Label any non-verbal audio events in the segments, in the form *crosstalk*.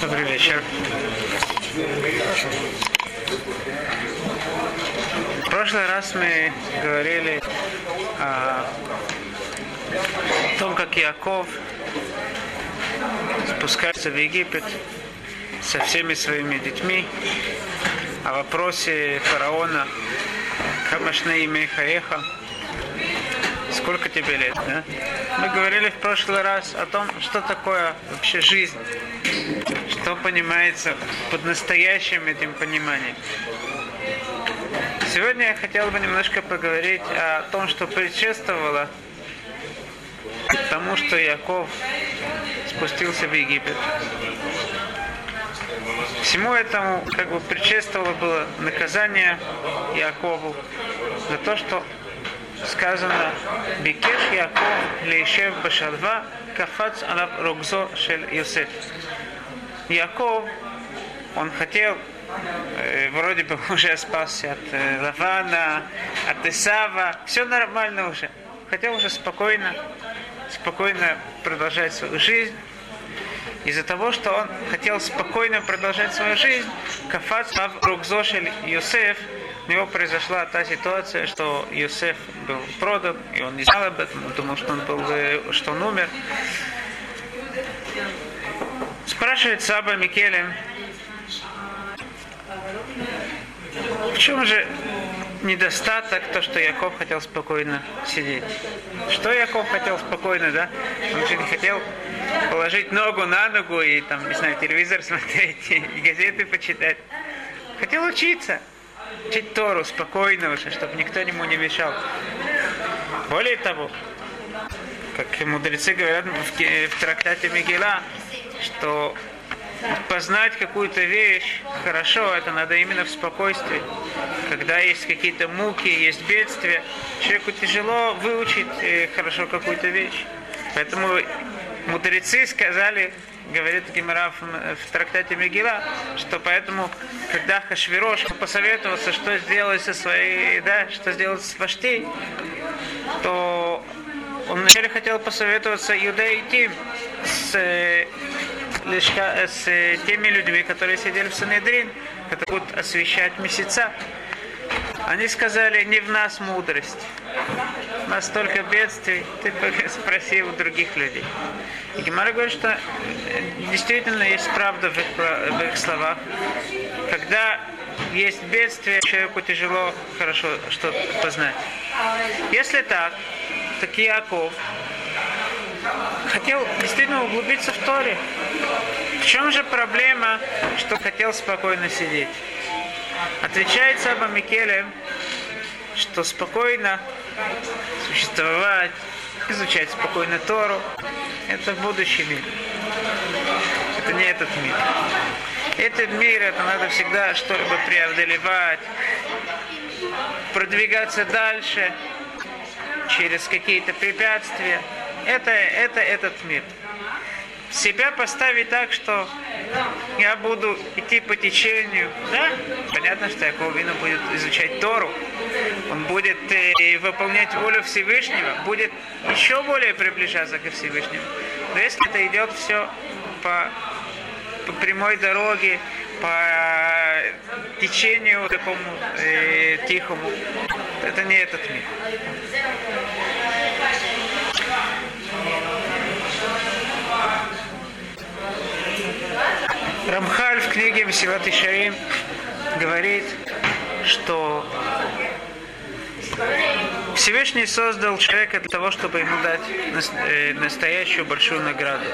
Добрый вечер. В прошлый раз мы говорили о том, как Яков спускается в Египет со всеми своими детьми, о вопросе фараона Камашне имя Хаеха. Сколько тебе лет, да? Мы говорили в прошлый раз о том, что такое вообще жизнь, что понимается под настоящим этим пониманием. Сегодня я хотел бы немножко поговорить о том, что предшествовало тому, что Яков спустился в Египет. Всему этому как бы предшествовало было наказание Якову за то, что сказано Бикеш Яков Лейшев Башалва Кафац Алаб Рогзо Шель Йосеф. Яков, он хотел э, вроде бы *laughs* уже спасся от э, Лавана, от Исава, все нормально уже. Хотел уже спокойно, спокойно продолжать свою жизнь. Из-за того, что он хотел спокойно продолжать свою жизнь, Кафац Лав Рогзошель У него произошла та ситуация, что Йосеф был продан, и он не знал об этом, он думал, что он, был, что он умер. Спрашивает Саба Микелем, в чем же недостаток, то, что Яков хотел спокойно сидеть. Что Яков хотел спокойно, да? Он же не хотел положить ногу на ногу и там, не знаю, телевизор *laughs* смотреть и газеты почитать. Хотел учиться учить Тору спокойно чтобы никто ему не мешал. Более того, как мудрецы говорят в, в трактате Мегила, что познать какую-то вещь хорошо, это надо именно в спокойствии. Когда есть какие-то муки, есть бедствия, человеку тяжело выучить э, хорошо какую-то вещь. Поэтому мудрецы сказали, говорит Гимара в, в трактате Мегила, что поэтому, когда Хашвирош посоветовался, что сделать со своей, да, что сделать с Вашти, то он вначале хотел посоветоваться Юдеи с, с теми людьми, которые сидели в Санедрин, которые будут освещать месяца. Они сказали, не в нас мудрость. У нас столько бедствий, ты спроси у других людей. И Гемара говорит, что действительно есть правда в их, в их словах. Когда есть бедствие, человеку тяжело хорошо что-то познать. Если так, так Яков хотел действительно углубиться в Торе. В чем же проблема, что хотел спокойно сидеть? Отвечает Саба Микеле, что спокойно существовать, изучать спокойно Тору, это будущий мир. Это не этот мир. Этот мир, это надо всегда что-либо преодолевать, продвигаться дальше через какие-то препятствия. Это, это этот мир себя поставить так, что я буду идти по течению, да? Понятно, что Яков будет изучать Тору, он будет э, выполнять волю Всевышнего, будет еще более приближаться к Всевышнему. Но если это идет все по, по прямой дороге, по течению такому э, тихому, это не этот мир. Рамхаль в книге Месилат Ишарим говорит, что Всевышний создал человека для того, чтобы ему дать э, настоящую большую награду.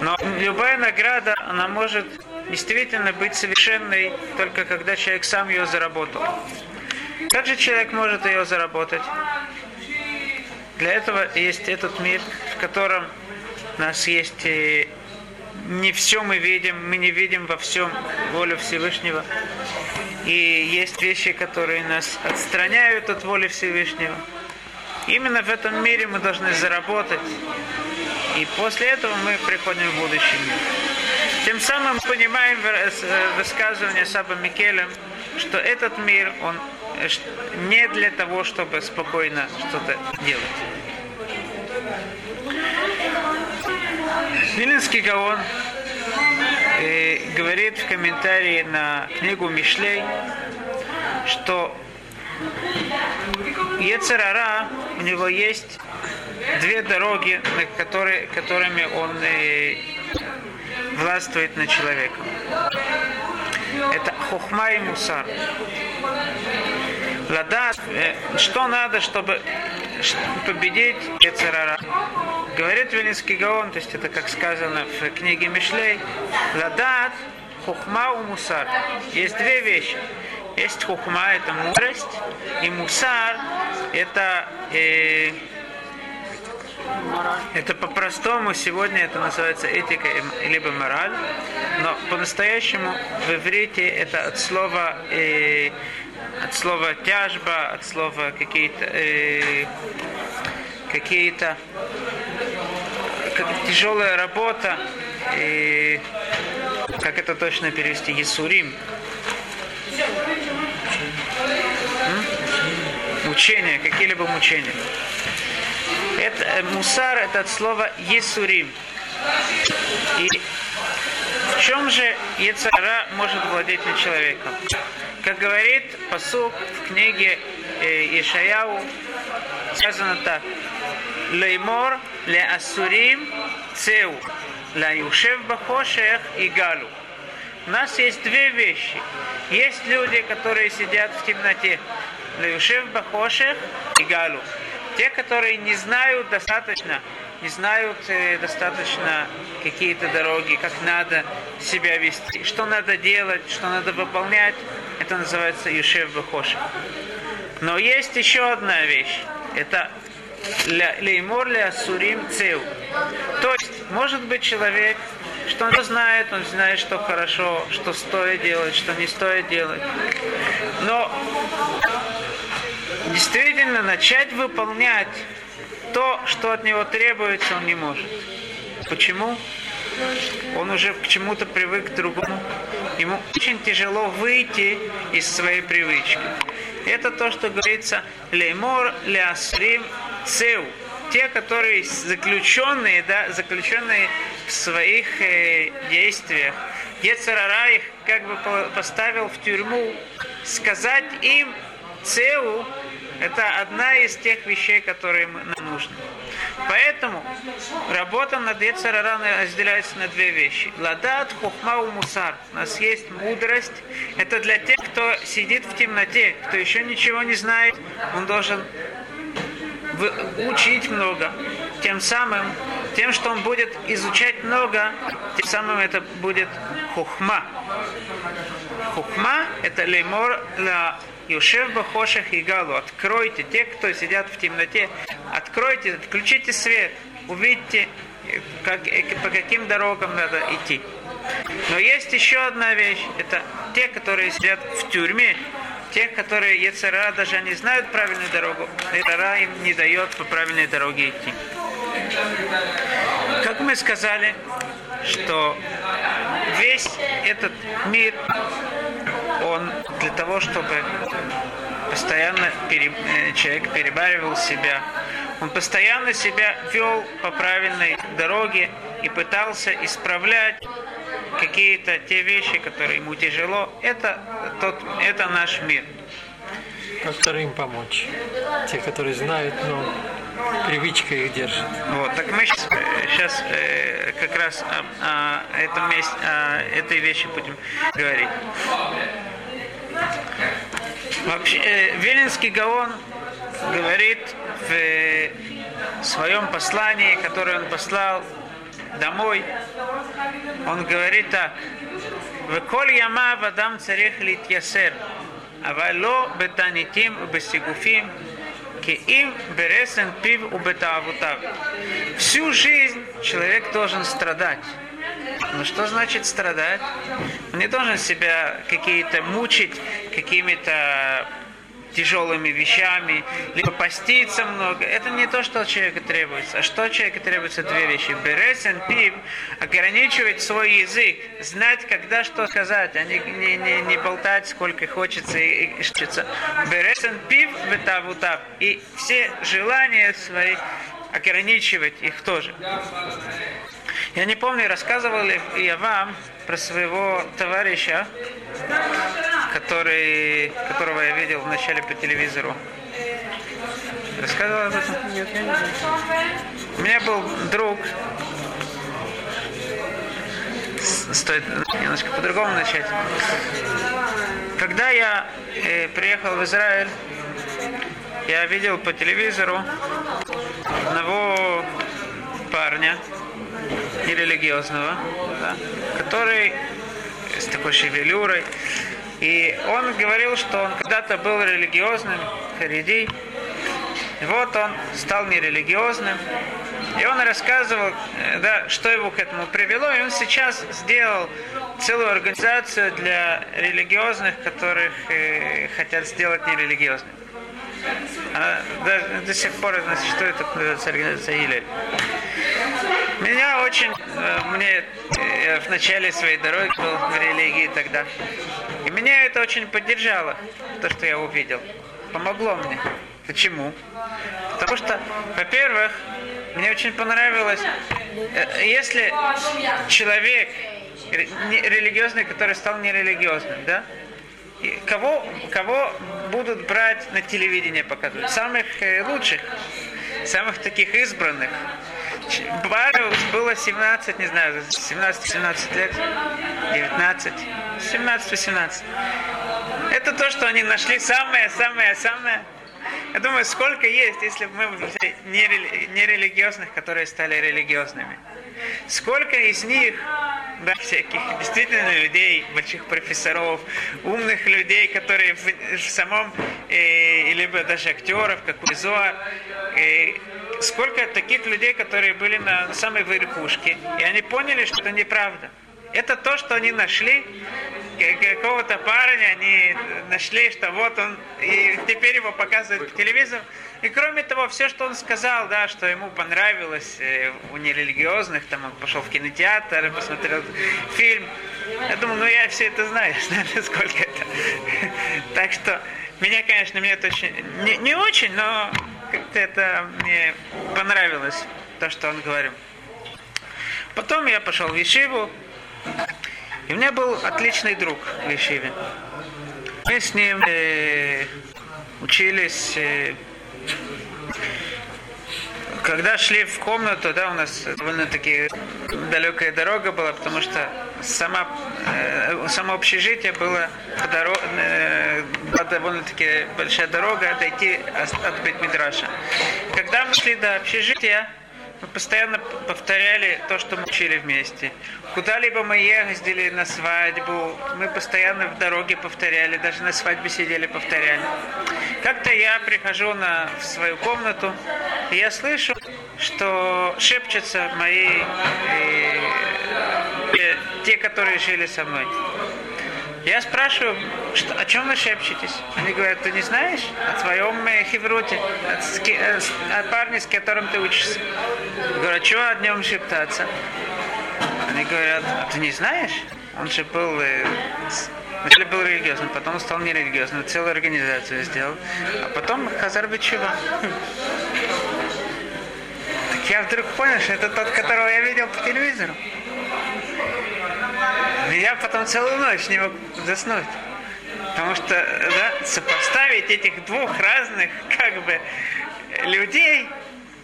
Но любая награда, она может действительно быть совершенной только когда человек сам ее заработал. Как же человек может ее заработать? Для этого есть этот мир, в котором у нас есть э, не все мы видим, мы не видим во всем волю Всевышнего. И есть вещи, которые нас отстраняют от воли Всевышнего. Именно в этом мире мы должны заработать. И после этого мы приходим в будущий мир. Тем самым понимаем высказывание Саба Микелем, что этот мир, он не для того, чтобы спокойно что-то делать. Вилинский Гаон э, говорит в комментарии на книгу Мишлей, что Ецерара, у него есть две дороги, на которые, которыми он э, властвует над человеком. Это хохма и мусар. Ладат, э, что надо, чтобы победить Ецерара? Говорит Вилинский Гаон, то есть это как сказано в книге Мишлей, Ладат, хухма у мусар. Есть две вещи. Есть хухма, это мудрость, и мусар, это э, это по-простому сегодня это называется этика либо мораль, но по-настоящему в иврите это от слова э, от слова тяжба, от слова какие-то э, какие-то как тяжелая работа, э, как это точно перевести, Есурим. Мучения, какие-либо мучения. Это, э, мусар это от слова Есурим. И в чем же Ецара может владеть над человеком? Как говорит посук в книге э, Ишаяу, сказано так. Леймор ле асурим цеу, ла юшев бахошех и галу. У нас есть две вещи. Есть люди, которые сидят в темноте. Леюшев бахошех и галу. Те, которые не знают достаточно, не знают э, достаточно какие-то дороги, как надо себя вести, что надо делать, что надо выполнять, это называется Юшев Бахоши. Но есть еще одна вещь. Это леймор ля сурим цеу. То есть, может быть человек, что он знает, он знает, что хорошо, что стоит делать, что не стоит делать. Но действительно начать выполнять то, что от него требуется, он не может. Почему? Он уже к чему-то привык к другому. Ему очень тяжело выйти из своей привычки. Это то, что говорится леймор лясрим цеу. Те, которые заключенные, да, заключенные в своих э, действиях. Ецарара их как бы поставил в тюрьму. Сказать им цеу это одна из тех вещей, которые нам нужны. Поэтому работа над Ецарара разделяется на две вещи. Ладат, хухма у мусар. У нас есть мудрость. Это для тех, кто сидит в темноте, кто еще ничего не знает. Он должен учить много. Тем самым, тем, что он будет изучать много, тем самым это будет хухма. Хухма – это леймор ла Юшев Бахошах и Галу, откройте, те, кто сидят в темноте, откройте, включите свет, увидите, как, по каким дорогам надо идти. Но есть еще одна вещь, это те, которые сидят в тюрьме, те, которые Ецера даже не знают правильную дорогу, Ецера им не дает по правильной дороге идти. Как мы сказали, что весь этот мир он для того, чтобы постоянно пере, э, человек перебаривал себя, он постоянно себя вел по правильной дороге и пытался исправлять какие-то те вещи, которые ему тяжело. Это, тот, это наш мир. Как вторым помочь? Те, которые знают, но привычка их держит. Вот, так мы сейчас, сейчас э, как раз о, о этом месте, о этой вещи будем говорить. Вообще, э, Велинский Гаон говорит в э, своем послании, которое он послал домой, он говорит так, וכל ימיו אדם צריך להתייסר, אבל לא בתעניתים ובסיגופים, כי אם ברסן פיו ובתאוותיו. Всю жизнь человек должен страдать. Ну что значит страдать? Он не должен себя какие-то мучить какими-то тяжелыми вещами, либо поститься много. Это не то, что от человека требуется. А что от человека требуется? Две вещи. Бересен, пив, ограничивать свой язык, знать, когда что сказать, а не, не, не, не болтать, сколько хочется и, и хочется. Бересен, пив, бетавутав. И все желания свои ограничивать их тоже. Я не помню, рассказывал ли я вам про своего товарища, который, которого я видел вначале по телевизору. Рассказывал об этом? Нет, я не знаю. У меня был друг, стоит немножко по-другому начать. Когда я э, приехал в Израиль, я видел по телевизору одного парня, нерелигиозного, да, который с такой шевелюрой. И он говорил, что он когда-то был религиозным, хариди. И вот он стал нерелигиозным. И он рассказывал, э, да, что его к этому привело. И он сейчас сделал целую организацию для религиозных, которых э, хотят сделать нерелигиозными. Она до, до сих пор она существует, так называется организация Илель. Меня очень, э, мне э, я в начале своей дороги был в религии тогда. И меня это очень поддержало, то, что я увидел. Помогло мне. Почему? Потому что, во-первых, мне очень понравилось, э, если человек религиозный, который стал нерелигиозным, да, и кого, кого будут брать на телевидение показывать? Самых лучших, самых таких избранных. Пару было 17, не знаю, 17-17 лет, 19, 17-18. Это то, что они нашли самое-самое-самое. Я думаю, сколько есть, если бы мы нерелигиозных, которые стали религиозными. Сколько из них, да, всяких действительно людей, больших профессоров, умных людей, которые в, в самом, э, либо даже актеров, как Уизуа, э, сколько таких людей, которые были на самой верхушке, и они поняли, что это неправда. Это то, что они нашли, к- какого-то парня, они нашли, что вот он, и теперь его показывают по телевизору. И кроме того, все, что он сказал, да, что ему понравилось э, у нерелигиозных, там он пошел в кинотеатр, посмотрел фильм. Я думаю, ну я все это знаю, *laughs* знаю, сколько это. Так что, меня, конечно, мне это очень, не, не очень, но как-то это мне понравилось, то, что он говорил. Потом я пошел в Ешиву, и у меня был отличный друг в Ешиве. Мы с ним э, учились, э, когда шли в комнату, да, у нас довольно-таки далекая дорога была, потому что сама, э, само общежитие было по доро- э, довольно-таки большая дорога дойти от, от Бетмидраша. Когда мы шли до общежития, мы постоянно повторяли то, что мы учили вместе. Куда-либо мы ездили на свадьбу, мы постоянно в дороге повторяли, даже на свадьбе сидели, повторяли. Как-то я прихожу на, в свою комнату, и я слышу, что шепчутся мои, э, те, которые жили со мной. Я спрашиваю, что, о чем вы шепчетесь? Они говорят, ты не знаешь о твоем э, хевруте, от, э, о парне, с которым ты учишься? Я говорю, а чего о нем шептаться? Они говорят, а ты не знаешь? Он же был, э, вначале был религиозным, потом стал нерелигиозным, целую организацию сделал, а потом Хазар Бичева. Так я вдруг понял, что это тот, которого я видел по телевизору. Я потом целую ночь не мог заснуть. Потому что да, сопоставить этих двух разных как бы людей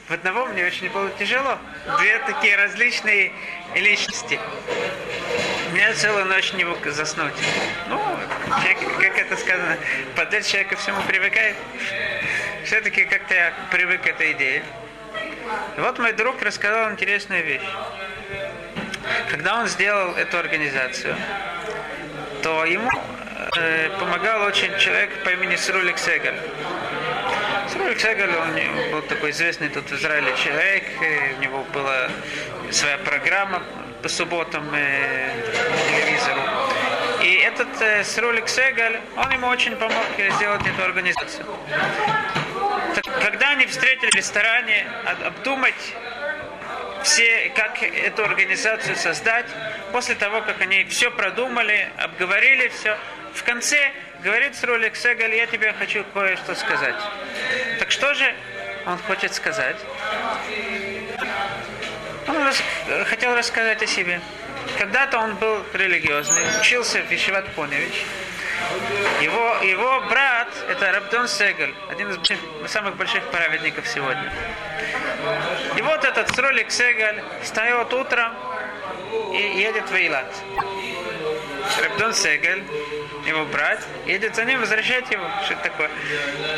в одного мне очень было тяжело. Две такие различные личности. Я целую ночь не мог заснуть. Ну, человек, как это сказано, подлец человек ко всему привыкает. Все-таки как-то я привык к этой идее. И вот мой друг рассказал интересную вещь. Когда он сделал эту организацию, то ему э, помогал очень человек по имени Срулик Сегаль. Срулик Сегаль, он был такой известный тут в Израиле человек, у него была своя программа по субботам э, по телевизору. И этот э, Срулик Сегаль, он ему очень помог э, сделать эту организацию. Так, когда они встретились в ресторане, об- обдумать все, как эту организацию создать. После того, как они все продумали, обговорили все, в конце говорит Срулик Сегаль, я тебе хочу кое-что сказать. Так что же он хочет сказать? Он рас- хотел рассказать о себе. Когда-то он был религиозный, учился в Ишиват Поневич. Его, его брат, это Рабдон Сегель, один из больших- самых больших праведников сегодня. И вот этот Сролик Сегель встает утром и едет в Эйлат. Рабдон Сегель, его брат, едет за ним, возвращать его. Что это такое?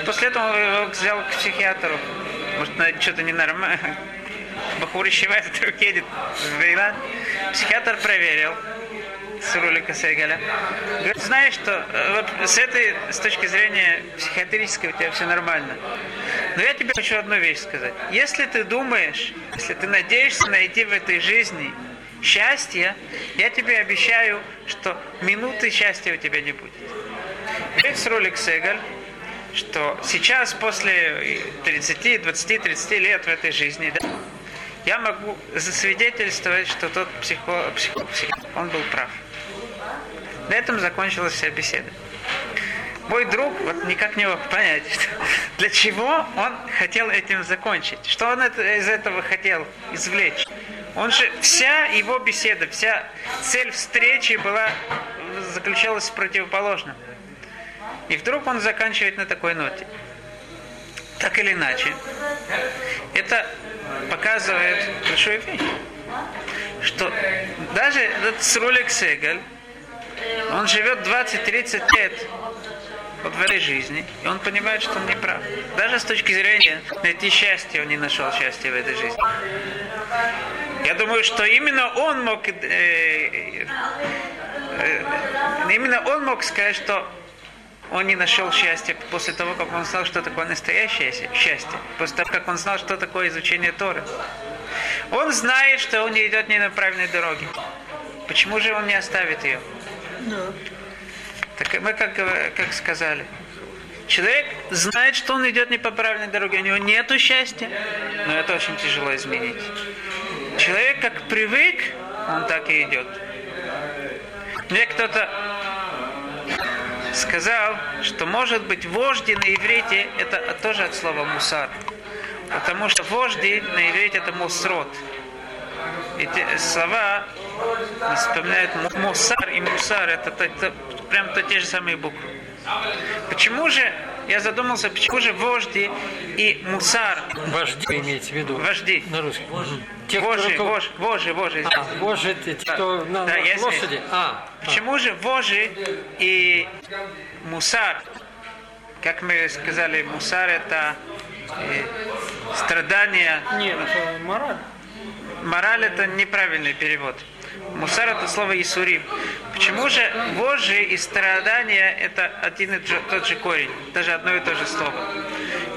После этого он его взял к психиатру. Может, что-то ненормально. *laughs* Бахур ищевает, *laughs* вдруг едет в Эйлат. Психиатр проверил с ролика Сегеля. Знаешь, что э, вот с этой, с точки зрения психиатрической у тебя все нормально. Но я тебе хочу одну вещь сказать. Если ты думаешь, если ты надеешься найти в этой жизни счастье, я тебе обещаю, что минуты счастья у тебя не будет. С ролик Сегаль, что сейчас после 30, 20, 30 лет в этой жизни, да, я могу засвидетельствовать, что тот психо, психо, психо, он был прав. На этом закончилась вся беседа. Мой друг вот никак не мог понять, что- *laughs* для чего он хотел этим закончить. Что он это- из этого хотел извлечь. Он же, вся его беседа, вся цель встречи была, заключалась в противоположном. И вдруг он заканчивает на такой ноте. Так или иначе, это показывает большую вещь. Что даже этот Срулик Сегаль, он живет 20-30 лет вот в этой жизни, и он понимает, что он не прав. Даже с точки зрения найти счастье, он не нашел счастья в этой жизни. Я думаю, что именно он мог, э, э, э, именно он мог сказать, что он не нашел счастья после того, как он знал, что такое настоящее счастье, после того, как он знал, что такое изучение Торы. Он знает, что он не идет не на правильной дороге. Почему же он не оставит ее? Так мы как, как сказали. Человек знает, что он идет не по правильной дороге, у него нету счастья, но это очень тяжело изменить. Человек как привык, он так и идет. Мне кто-то сказал, что может быть вожди на иврите это тоже от слова мусар. Потому что вожди на иврите это мусрот. Эти слова вспоминают му- мусар и мусар, это, то- то- прям то те же самые буквы. Почему же, я задумался, почему же вожди и мусар, Вожди вы имеете в виду? Вожди. На русском. Те, кто вожи, руко- вожи, вожи, вожи, А, вожи, те, те, кто на, Да, на я лошади. извиняюсь. А, Почему же вожи и мусар, как мы сказали, мусар это э, страдания, Нет, это мораль. мораль это неправильный перевод. Мусар это слово Исурим. Почему же вожи и страдания это один и тот же корень, даже одно и то же слово?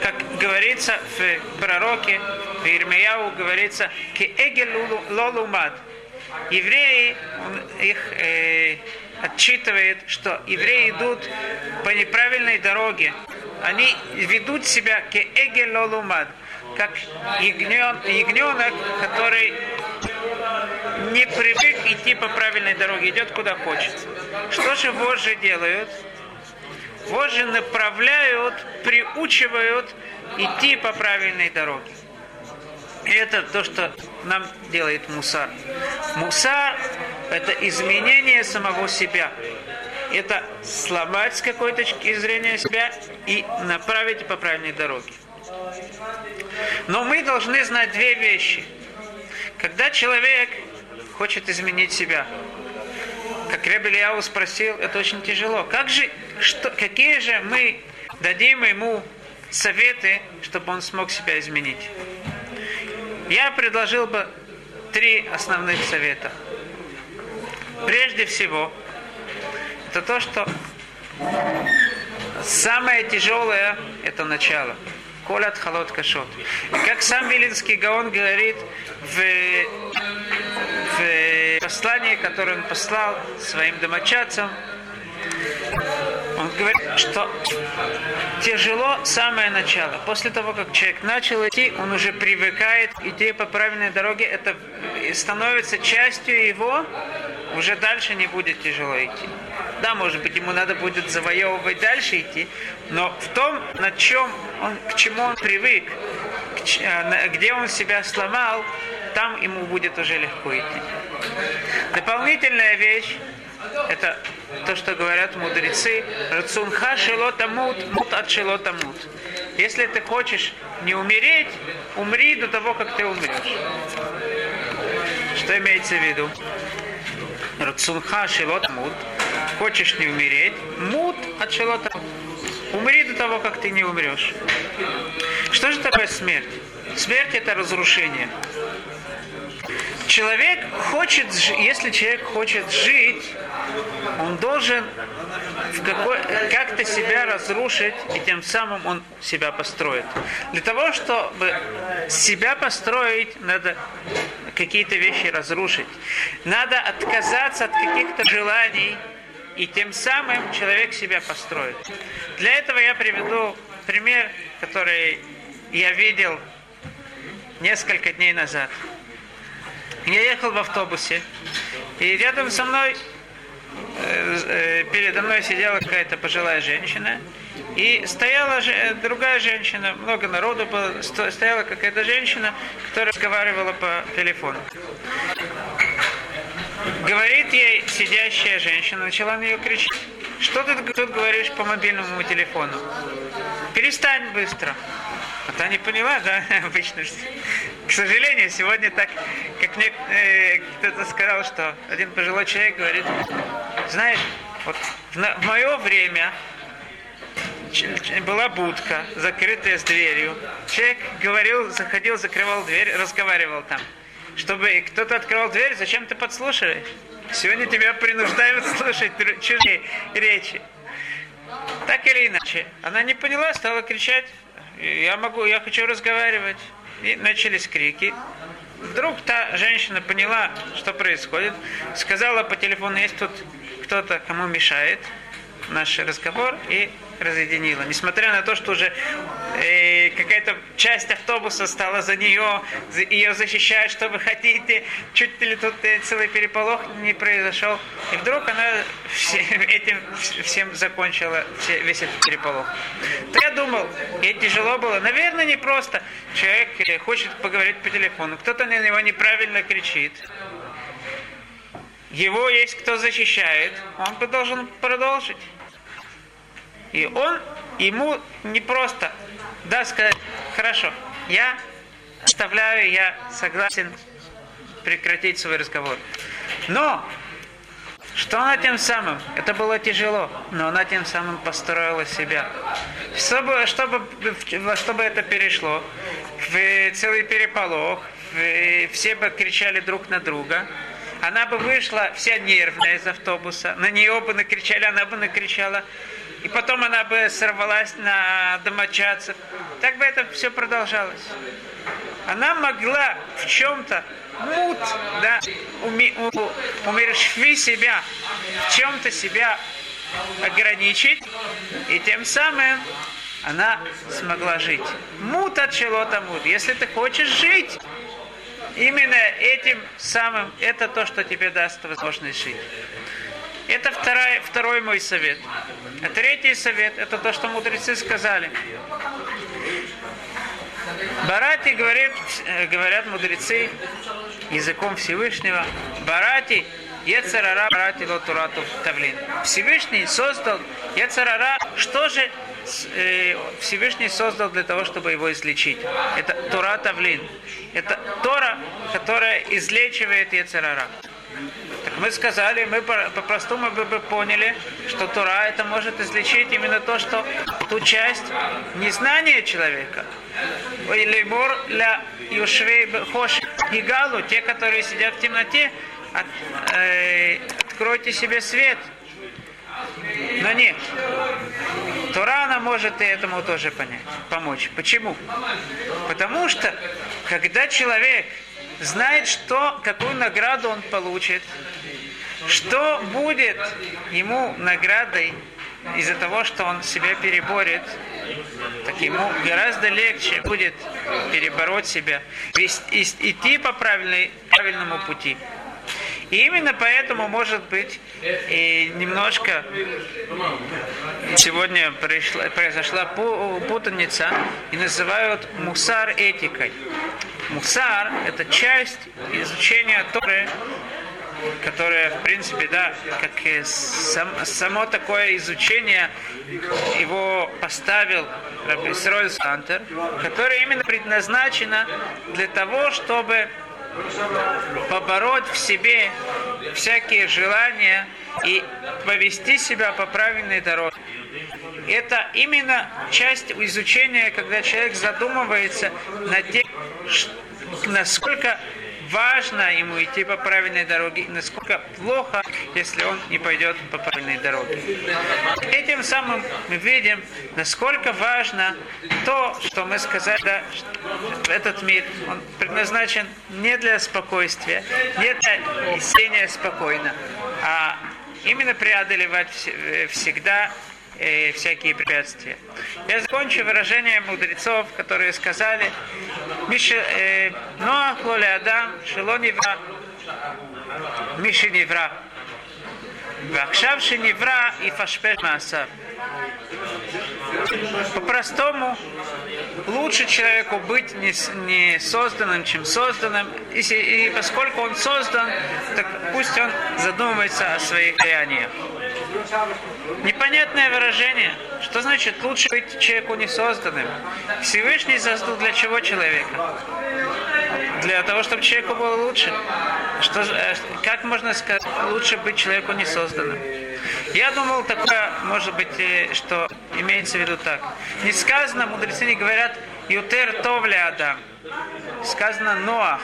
Как говорится в пророке, в Ирмияу говорится, ки эгел лолумад. Евреи, он их э, отчитывает, что евреи идут по неправильной дороге. Они ведут себя ке эгел лолумад, как ягнен- ягненок, который не привык идти по правильной дороге, идет куда хочет. Что же вожжи делают? Вожжи направляют, приучивают идти по правильной дороге. И это то, что нам делает мусар. Мусар – это изменение самого себя. Это сломать с какой точки зрения себя и направить по правильной дороге. Но мы должны знать две вещи. Когда человек хочет изменить себя, как Ребелияу спросил, это очень тяжело. Как же, что, какие же мы дадим ему советы, чтобы он смог себя изменить? Я предложил бы три основных совета. Прежде всего, это то, что самое тяжелое – это начало. Колят халот кашот. И как сам Вилинский Гаон говорит в, в послании, которое он послал своим домочадцам, он говорит, что тяжело самое начало. После того, как человек начал идти, он уже привыкает идти по правильной дороге, это становится частью его, уже дальше не будет тяжело идти. Да, может быть, ему надо будет завоевывать дальше идти, но в том, на чем он, к чему он привык, а, где он себя сломал, там ему будет уже легко идти. Дополнительная вещь, это то, что говорят мудрецы, «Рацунха шелота мут, от шелота мут». Если ты хочешь не умереть, умри до того, как ты умрешь. Что имеется в виду? Рацунха шелот мут. Хочешь не умереть, мут от шелота мут. Умри до того, как ты не умрешь. Что же такое смерть? Смерть это разрушение. Человек хочет, если человек хочет жить, он должен как-то себя разрушить, и тем самым он себя построит. Для того, чтобы себя построить, надо какие-то вещи разрушить. Надо отказаться от каких-то желаний, и тем самым человек себя построит. Для этого я приведу пример, который я видел несколько дней назад. Я ехал в автобусе, и рядом со мной, э, э, передо мной сидела какая-то пожилая женщина, и стояла другая женщина, много народу было, стояла какая-то женщина, которая разговаривала по телефону. Говорит ей сидящая женщина, начала на нее кричать. Что ты тут говоришь по мобильному телефону? Перестань быстро. А та не поняла, да, *laughs* обычно. К сожалению, сегодня так, как мне э, кто-то сказал, что один пожилой человек говорит, знаешь, вот в, на, в мое время была будка, закрытая с дверью. Человек говорил, заходил, закрывал дверь, разговаривал там. Чтобы кто-то открывал дверь, зачем ты подслушиваешь? Сегодня тебя принуждают слушать чужие речи. Так или иначе. Она не поняла, стала кричать, я могу, я хочу разговаривать. И начались крики. Вдруг та женщина поняла, что происходит, сказала по телефону, есть тут кто-то, кому мешает наш разговор, и разъединила. Несмотря на то, что уже э, какая-то часть автобуса стала за нее, ее защищает, что вы хотите, чуть ли тут э, целый переполох не произошел. И вдруг она все, *laughs* этим всем закончила все, весь этот переполох. То я думал, ей тяжело было. Наверное, не просто. Человек э, хочет поговорить по телефону, кто-то на него неправильно кричит его есть кто защищает, он должен продолжить. И он, ему не просто да сказать, хорошо, я оставляю, я согласен прекратить свой разговор. Но, что она тем самым, это было тяжело, но она тем самым построила себя. Чтобы, чтобы, чтобы это перешло в целый переполох, в, все кричали друг на друга, она бы вышла вся нервная из автобуса, на нее бы накричали, она бы накричала, и потом она бы сорвалась на домочадцев. Так бы это все продолжалось. Она могла в чем-то мут, да, уми, умершви себя, в чем-то себя ограничить, и тем самым она смогла жить. Мут от чего-то мут. Если ты хочешь жить, именно этим самым, это то, что тебе даст возможность жить. Это второй, второй мой совет. А третий совет, это то, что мудрецы сказали. Барати говорит, э, говорят мудрецы языком Всевышнего. Барати Ецарара Барати Лотурату Тавлин. Всевышний создал Ецарара. Что же Всевышний создал для того, чтобы его излечить? Это Тура Тавлин. Это Тора, которая излечивает Ецарара. Так мы сказали, мы по-простому бы, бы поняли, что Тура это может излечить именно то, что ту часть незнания человека. Или мор для Юшвей Хош и Галу, те, которые сидят в темноте, от, э, откройте себе свет. Но нет. Тура, она может и этому тоже понять, помочь. Почему? Потому что, когда человек знает, что, какую награду он получит, что будет ему наградой из-за того, что он себя переборет, так ему гораздо легче будет перебороть себя, идти по правильной, правильному пути. И именно поэтому, может быть, и немножко сегодня пришла, произошла путаница и называют мусар этикой. мусар – это часть изучения Торы, которое, в принципе, да, как сам, само такое изучение его поставил Рабисроль Сантер, которое именно предназначено для того, чтобы побороть в себе всякие желания и повести себя по правильной дороге. Это именно часть изучения, когда человек задумывается над тем, насколько важно ему идти по правильной дороге, насколько плохо, если он не пойдет по правильной дороге. Этим самым мы видим, насколько важно то, что мы сказали, да, этот мир, он предназначен не для спокойствия, не для сидения спокойно, а именно преодолевать всегда э, всякие препятствия. Я закончу выражением мудрецов, которые сказали, э, Ноах лоле Адам, шело невра, Вахшав шеневра и фашпеш маасар. По-простому, лучше человеку быть не, не созданным, чем созданным. И, и поскольку он создан, так пусть он задумывается о своих деяниях. Непонятное выражение. Что значит лучше быть человеку не созданным? Всевышний создал для чего человека? Для того, чтобы человеку было лучше. Что, э, как можно сказать, лучше быть человеку не созданным? Я думал, такое, может быть, э, что имеется в виду так. Не сказано, мудрецы не говорят, Ютер Товле Адам. Сказано Ноах.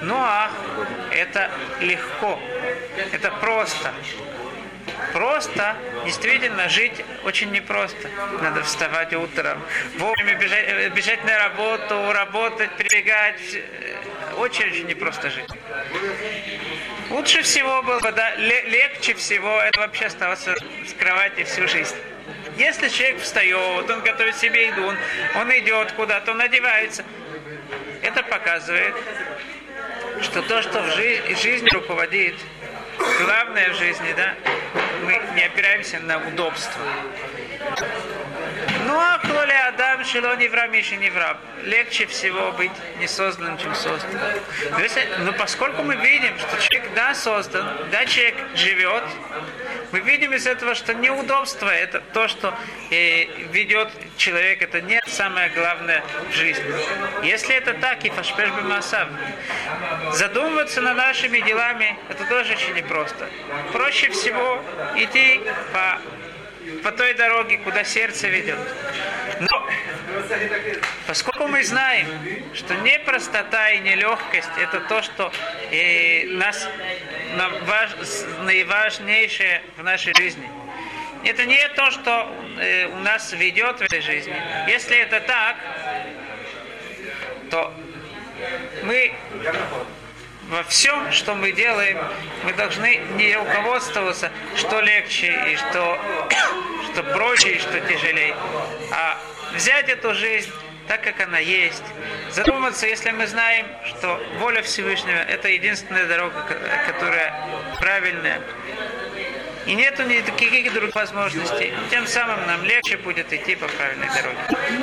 Ноах – это легко, это просто. Просто, действительно, жить очень непросто. Надо вставать утром, вовремя бежать, э, бежать на работу, работать, прибегать. Очень-очень непросто жить. Лучше всего было бы, да, легче всего это вообще оставаться в кровати всю жизнь. Если человек встает, он готовит себе еду, он, он идет куда-то, он одевается, это показывает, что то, что в жизни, жизни руководит, главное в жизни, да, мы не опираемся на удобство. Ну а Адам шило не вра, Миша не вра. Легче всего быть не созданным, чем созданным. Но ну, поскольку мы видим, что человек да создан, да человек живет, мы видим из этого, что неудобство это то, что э, ведет человек, это не самое главное в жизни. Если это так, и фашпеш масав, задумываться над нашими делами, это тоже очень непросто. Проще всего идти по по той дороге, куда сердце ведет. Но поскольку мы знаем, что не простота и не легкость это то, что э, нас важ, наиважнейшее в нашей жизни. Это не то, что э, у нас ведет в этой жизни. Если это так, то мы во всем, что мы делаем, мы должны не руководствоваться, что легче и что, *coughs* что проще и что тяжелее, а взять эту жизнь так, как она есть. Задуматься, если мы знаем, что воля Всевышнего – это единственная дорога, которая правильная. И нету никаких других возможностей. Тем самым нам легче будет идти по правильной дороге.